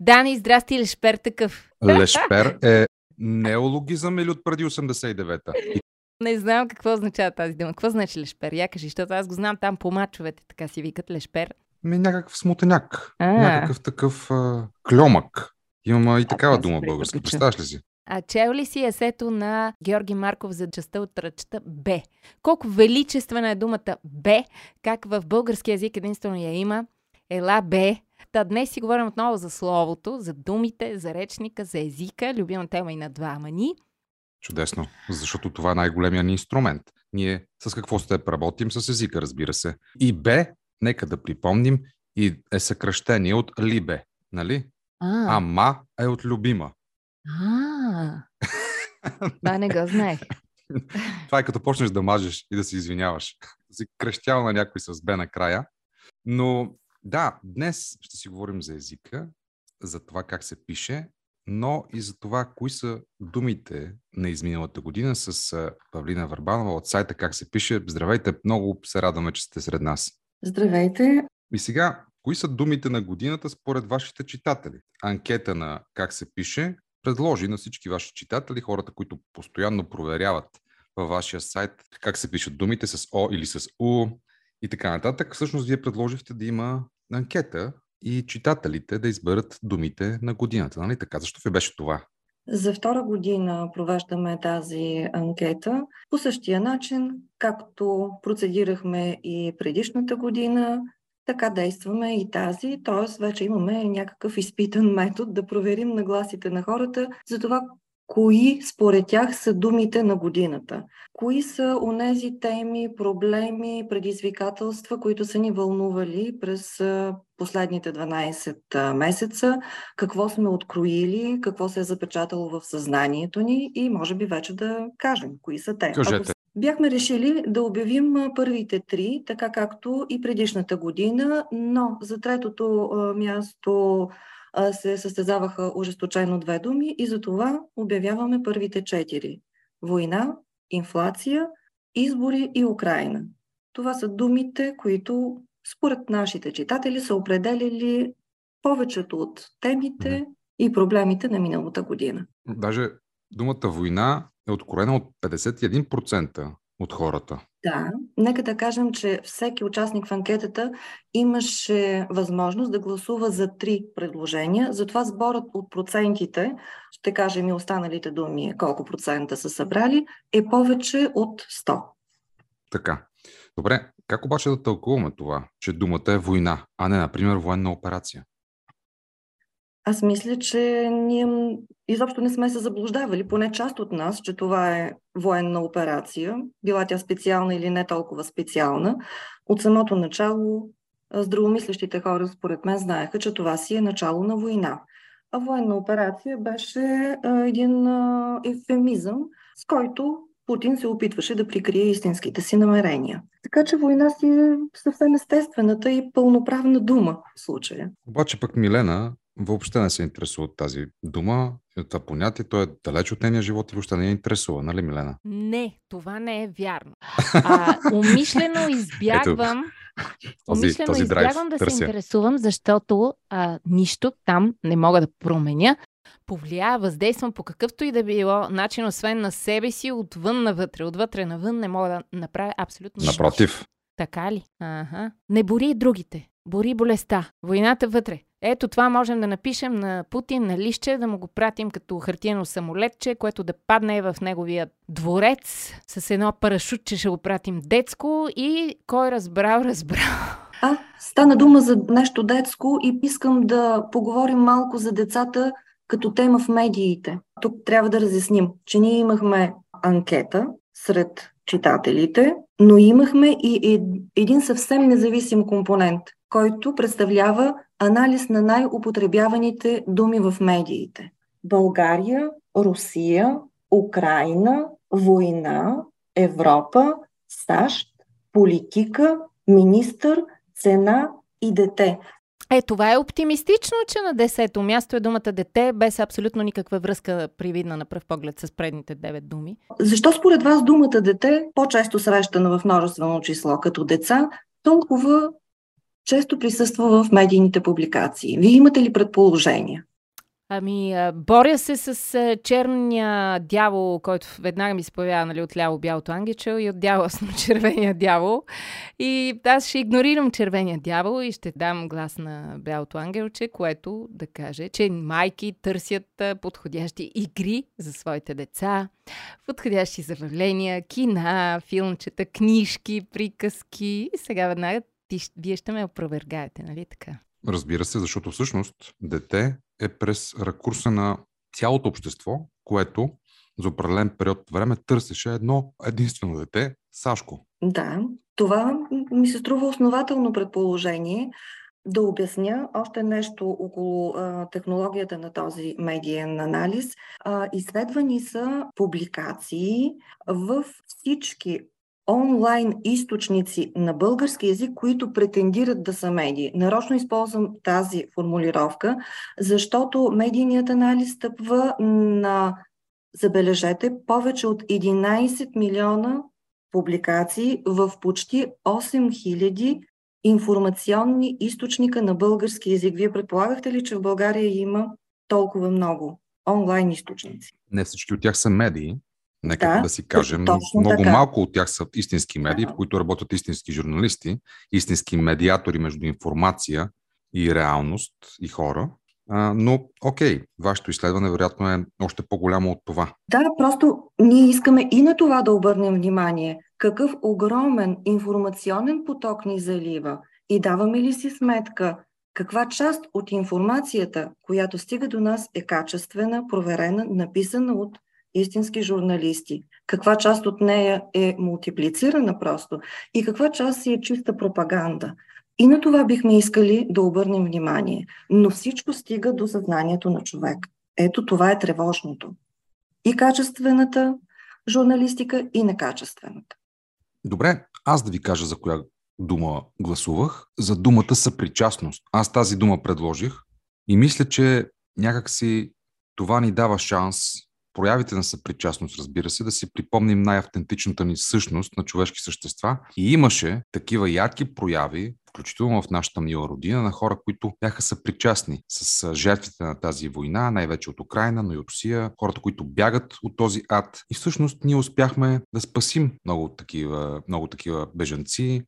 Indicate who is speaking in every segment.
Speaker 1: Дани, здрасти, Лешпер такъв.
Speaker 2: Лешпер е неологизъм или от преди 89-та?
Speaker 1: Не знам какво означава тази дума. Какво значи лешпер? Я кажи, защото аз го знам там по мачовете, така си викат лешпер.
Speaker 2: Ми някакъв смутеняк. А. Някакъв такъв а, кльомък. Имам и такава дума българска. Представяш ли си?
Speaker 1: А чел ли си есето на Георги Марков за частта от ръчта Б? Колко величествена е думата Б, как в български язик единствено я има. Ела Б. Та днес си говорим отново за словото, за думите, за речника, за езика, любима тема и на двама ни.
Speaker 2: Чудесно, защото това е най-големия ни инструмент. Ние с какво сте работим? С езика, разбира се. И Б, нека да припомним, и е съкръщение от либе, нали? А, а ма е от любима.
Speaker 1: А, това не го знаех.
Speaker 2: Това е като почнеш да мажеш и да се извиняваш. Да си кръщял на някой с Б накрая. Но да, днес ще си говорим за езика, за това как се пише, но и за това кои са думите на изминалата година с Павлина Върбанова от сайта Как се пише. Здравейте, много се радваме, че сте сред нас.
Speaker 3: Здравейте.
Speaker 2: И сега, кои са думите на годината според вашите читатели? Анкета на Как се пише предложи на всички ваши читатели, хората, които постоянно проверяват във вашия сайт как се пишат думите с О или с У и така нататък. Всъщност, вие предложихте да има анкета и читателите да изберат думите на годината. Нали така? Защо ви беше това?
Speaker 3: За втора година провеждаме тази анкета по същия начин, както процедирахме и предишната година, така действаме и тази, т.е. вече имаме някакъв изпитан метод да проверим нагласите на хората за това кои според тях са думите на годината. Кои са онези теми, проблеми, предизвикателства, които са ни вълнували през последните 12 месеца, какво сме откроили, какво се е запечатало в съзнанието ни и може би вече да кажем кои са те.
Speaker 2: Кажете.
Speaker 3: Бяхме решили да обявим първите три, така както и предишната година, но за третото място се състезаваха ожесточено две думи и за това обявяваме първите четири. Война, инфлация, избори и Украина. Това са думите, които според нашите читатели са определили повечето от темите и проблемите на миналата година.
Speaker 2: Даже думата война е откроена от 51% от хората.
Speaker 3: Да, нека да кажем, че всеки участник в анкетата имаше възможност да гласува за три предложения. Затова сборът от процентите, ще кажем и останалите думи, колко процента са събрали, е повече от 100.
Speaker 2: Така. Добре, как обаче да тълкуваме това, че думата е война, а не, например, военна операция?
Speaker 3: Аз мисля, че ние изобщо не сме се заблуждавали, поне част от нас, че това е военна операция, била тя специална или не толкова специална. От самото начало здравомислещите хора, според мен, знаеха, че това си е начало на война. А военна операция беше един ефемизъм, с който Путин се опитваше да прикрие истинските си намерения. Така че война си е съвсем естествената и пълноправна дума в случая.
Speaker 2: Обаче пък Милена въобще не се интересува от тази дума, от това понятие. Той е далеч от нейния живот и въобще не я интересува, нали, Милена?
Speaker 1: Не, това не е вярно. А, умишлено избягвам. този, умишлено този избягвам да търся. се интересувам, защото а, нищо там не мога да променя. Повлия, въздействам по какъвто и да било начин, освен на себе си, отвън навътре. Отвътре навън не мога да направя абсолютно
Speaker 2: нищо. Напротив.
Speaker 1: Така ли? Ага. Не бори и другите. Бори болестта. Войната вътре. Ето това можем да напишем на Путин на лище, да му го пратим като хартиено самолетче, което да падне в неговия дворец с едно парашутче ще го пратим детско и кой разбрал, разбрал.
Speaker 3: А, стана дума за нещо детско и искам да поговорим малко за децата като тема в медиите. Тук трябва да разясним, че ние имахме анкета сред читателите, но имахме и един съвсем независим компонент, който представлява анализ на най-употребяваните думи в медиите. България, Русия, Украина, война, Европа, САЩ, политика, министър, цена и дете.
Speaker 1: Е, това е оптимистично, че на десето място е думата дете, без абсолютно никаква връзка привидна на пръв поглед с предните девет думи.
Speaker 3: Защо според вас думата дете, по-често срещана в множествено число като деца, толкова често присъства в медийните публикации. Вие имате ли предположения?
Speaker 1: Ами, боря се с черния дявол, който веднага ми се появява нали, от ляво бялото ангелче и от дяволсно червения дявол. И аз ще игнорирам червения дявол и ще дам глас на бялото ангелче, което да каже, че майки търсят подходящи игри за своите деца, подходящи забавления, кина, филмчета, книжки, приказки. И сега веднага ти, вие ще ме опровергаете, нали така?
Speaker 2: Разбира се, защото всъщност дете е през ракурса на цялото общество, което за определен период от време търсеше едно единствено дете Сашко.
Speaker 3: Да, това ми се струва основателно предположение. Да обясня още нещо около а, технологията на този медиен анализ. А, изследвани са публикации в всички онлайн източници на български язик, които претендират да са медии. Нарочно използвам тази формулировка, защото медийният анализ стъпва на, забележете, повече от 11 милиона публикации в почти 8000 информационни източника на български язик. Вие предполагахте ли, че в България има толкова много онлайн източници?
Speaker 2: Не всички от тях са медии, Нека да, да си кажем, много така. малко от тях са истински медии, в които работят истински журналисти, истински медиатори между информация и реалност и хора. А, но, окей, вашето изследване вероятно е още по-голямо от това.
Speaker 3: Да, просто ние искаме и на това да обърнем внимание. Какъв огромен информационен поток ни залива и даваме ли си сметка каква част от информацията, която стига до нас, е качествена, проверена, написана от истински журналисти, каква част от нея е мултиплицирана просто и каква част си е чиста пропаганда. И на това бихме искали да обърнем внимание. Но всичко стига до съзнанието на човек. Ето това е тревожното. И качествената журналистика, и некачествената.
Speaker 2: Добре, аз да ви кажа за коя дума гласувах. За думата съпричастност. Аз тази дума предложих и мисля, че някакси това ни дава шанс проявите на съпричастност, разбира се, да си припомним най-автентичната ни същност на човешки същества. И имаше такива ярки прояви включително в нашата мила родина, на хора, които бяха съпричастни с жертвите на тази война, най-вече от Украина, но и от Русия, хората, които бягат от този ад. И всъщност ние успяхме да спасим много такива, много такива бежанци,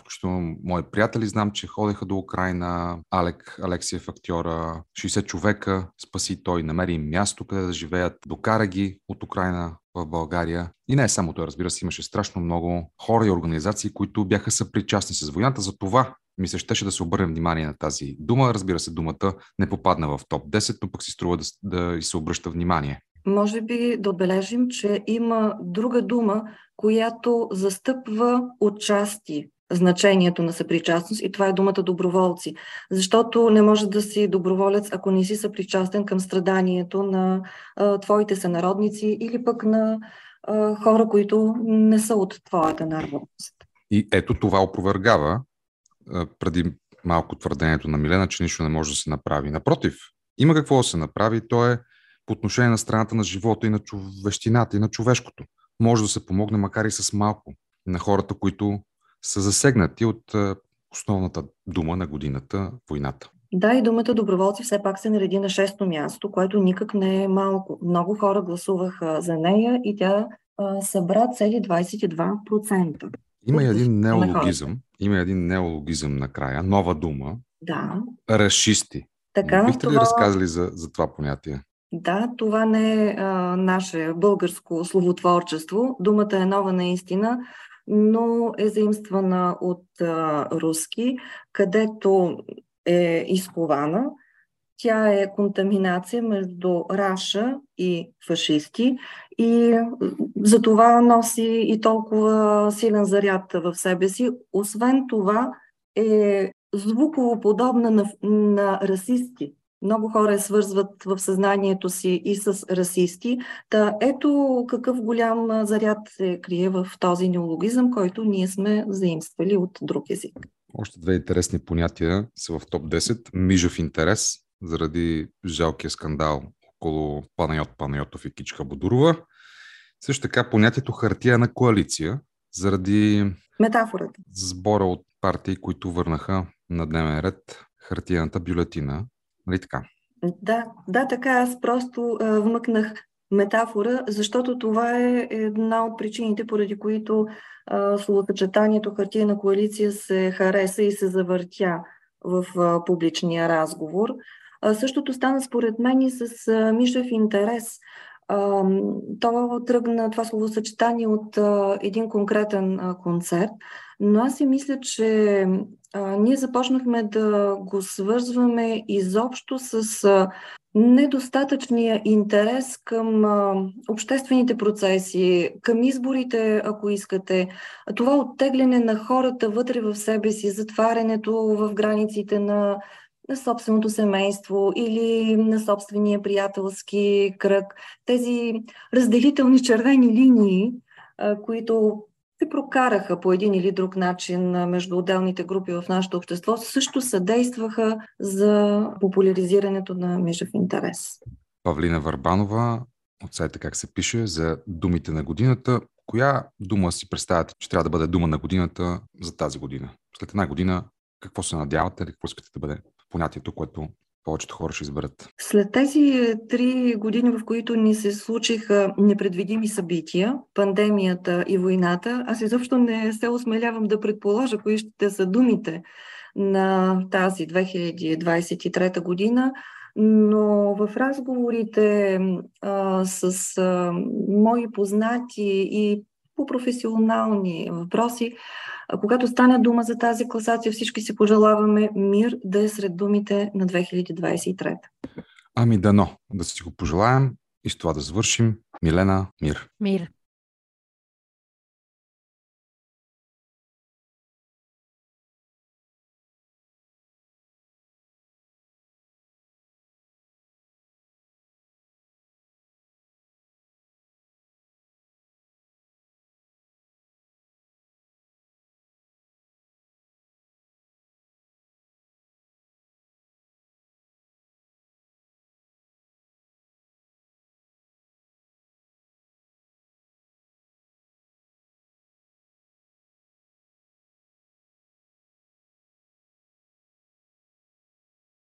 Speaker 2: включително мои приятели знам, че ходеха до Украина, Алек Алексиев актьора, 60 човека спаси той, намери място къде да живеят, докара ги от Украина в България. И не само той, разбира се, имаше страшно много хора и организации, които бяха съпричастни с войната. За това ми се щеше да се обърнем внимание на тази дума. Разбира се, думата не попадна в топ 10, но пък си струва да, да и се обръща внимание.
Speaker 3: Може би да отбележим, че има друга дума, която застъпва отчасти значението на съпричастност и това е думата доброволци. Защото не може да си доброволец, ако не си съпричастен към страданието на а, твоите сънародници или пък на а, хора, които не са от твоята народност.
Speaker 2: И ето това опровергава а, преди малко твърдението на Милена, че нищо не може да се направи. Напротив, има какво да се направи, то е по отношение на страната на живота и на човещината и на човешкото. Може да се помогне, макар и с малко, на хората, които са засегнати от основната дума на годината войната.
Speaker 3: Да, и думата доброволци все пак се нареди на шесто място, което никак не е малко. Много хора гласуваха за нея и тя а, събра цели 22%.
Speaker 2: Има и един неологизъм. Има един неологизъм накрая, нова дума.
Speaker 3: Да.
Speaker 2: Расисти. Така, Бихте това... ли разказали за, за това понятие?
Speaker 3: Да, това не е а, наше българско словотворчество. Думата е нова наистина но е заимствана от а, руски, където е изкована. Тя е контаминация между Раша и фашисти и за това носи и толкова силен заряд в себе си. Освен това е звуково подобна на, на расисти много хора свързват в съзнанието си и с расисти. Та ето какъв голям заряд се крие в този неологизъм, който ние сме заимствали от друг език.
Speaker 2: Още две интересни понятия са в топ 10. Мижев интерес, заради жалкия скандал около Панайот Панайотов и Кичка Бодурова. Също така понятието хартия на коалиция, заради
Speaker 3: метафората.
Speaker 2: Сбора от партии, които върнаха на дневен ред хартияната бюлетина. Нали така?
Speaker 3: Да, да, така. Аз просто а, вмъкнах метафора, защото това е една от причините, поради които а, словосъчетанието хартияна коалиция се хареса и се завъртя в а, публичния разговор. А, същото стана според мен и с а, Мишев интерес. То тръгна това словосъчетание от един конкретен концерт, но аз си мисля, че ние започнахме да го свързваме изобщо с недостатъчния интерес към обществените процеси, към изборите, ако искате, това оттегляне на хората вътре в себе си, затварянето в границите на, на собственото семейство или на собствения приятелски кръг, тези разделителни червени линии, които се прокараха по един или друг начин между отделните групи в нашето общество, също съдействаха за популяризирането на междув интерес.
Speaker 2: Павлина Варбанова от сайта Как се пише за думите на годината. Коя дума си представяте, че трябва да бъде дума на годината за тази година? След една година какво се надявате или какво искате да бъде понятието, което повечето хора ще изберат.
Speaker 3: След тези три години, в които ни се случиха непредвидими събития, пандемията и войната, аз изобщо не се осмелявам да предположа кои ще са думите на тази 2023 година, но в разговорите а, с а, мои познати и по професионални въпроси, когато стане дума за тази класация, всички си пожелаваме мир да е сред думите на 2023.
Speaker 2: Ами дано да си го пожелаем и с това да завършим. Милена, мир.
Speaker 1: Мир.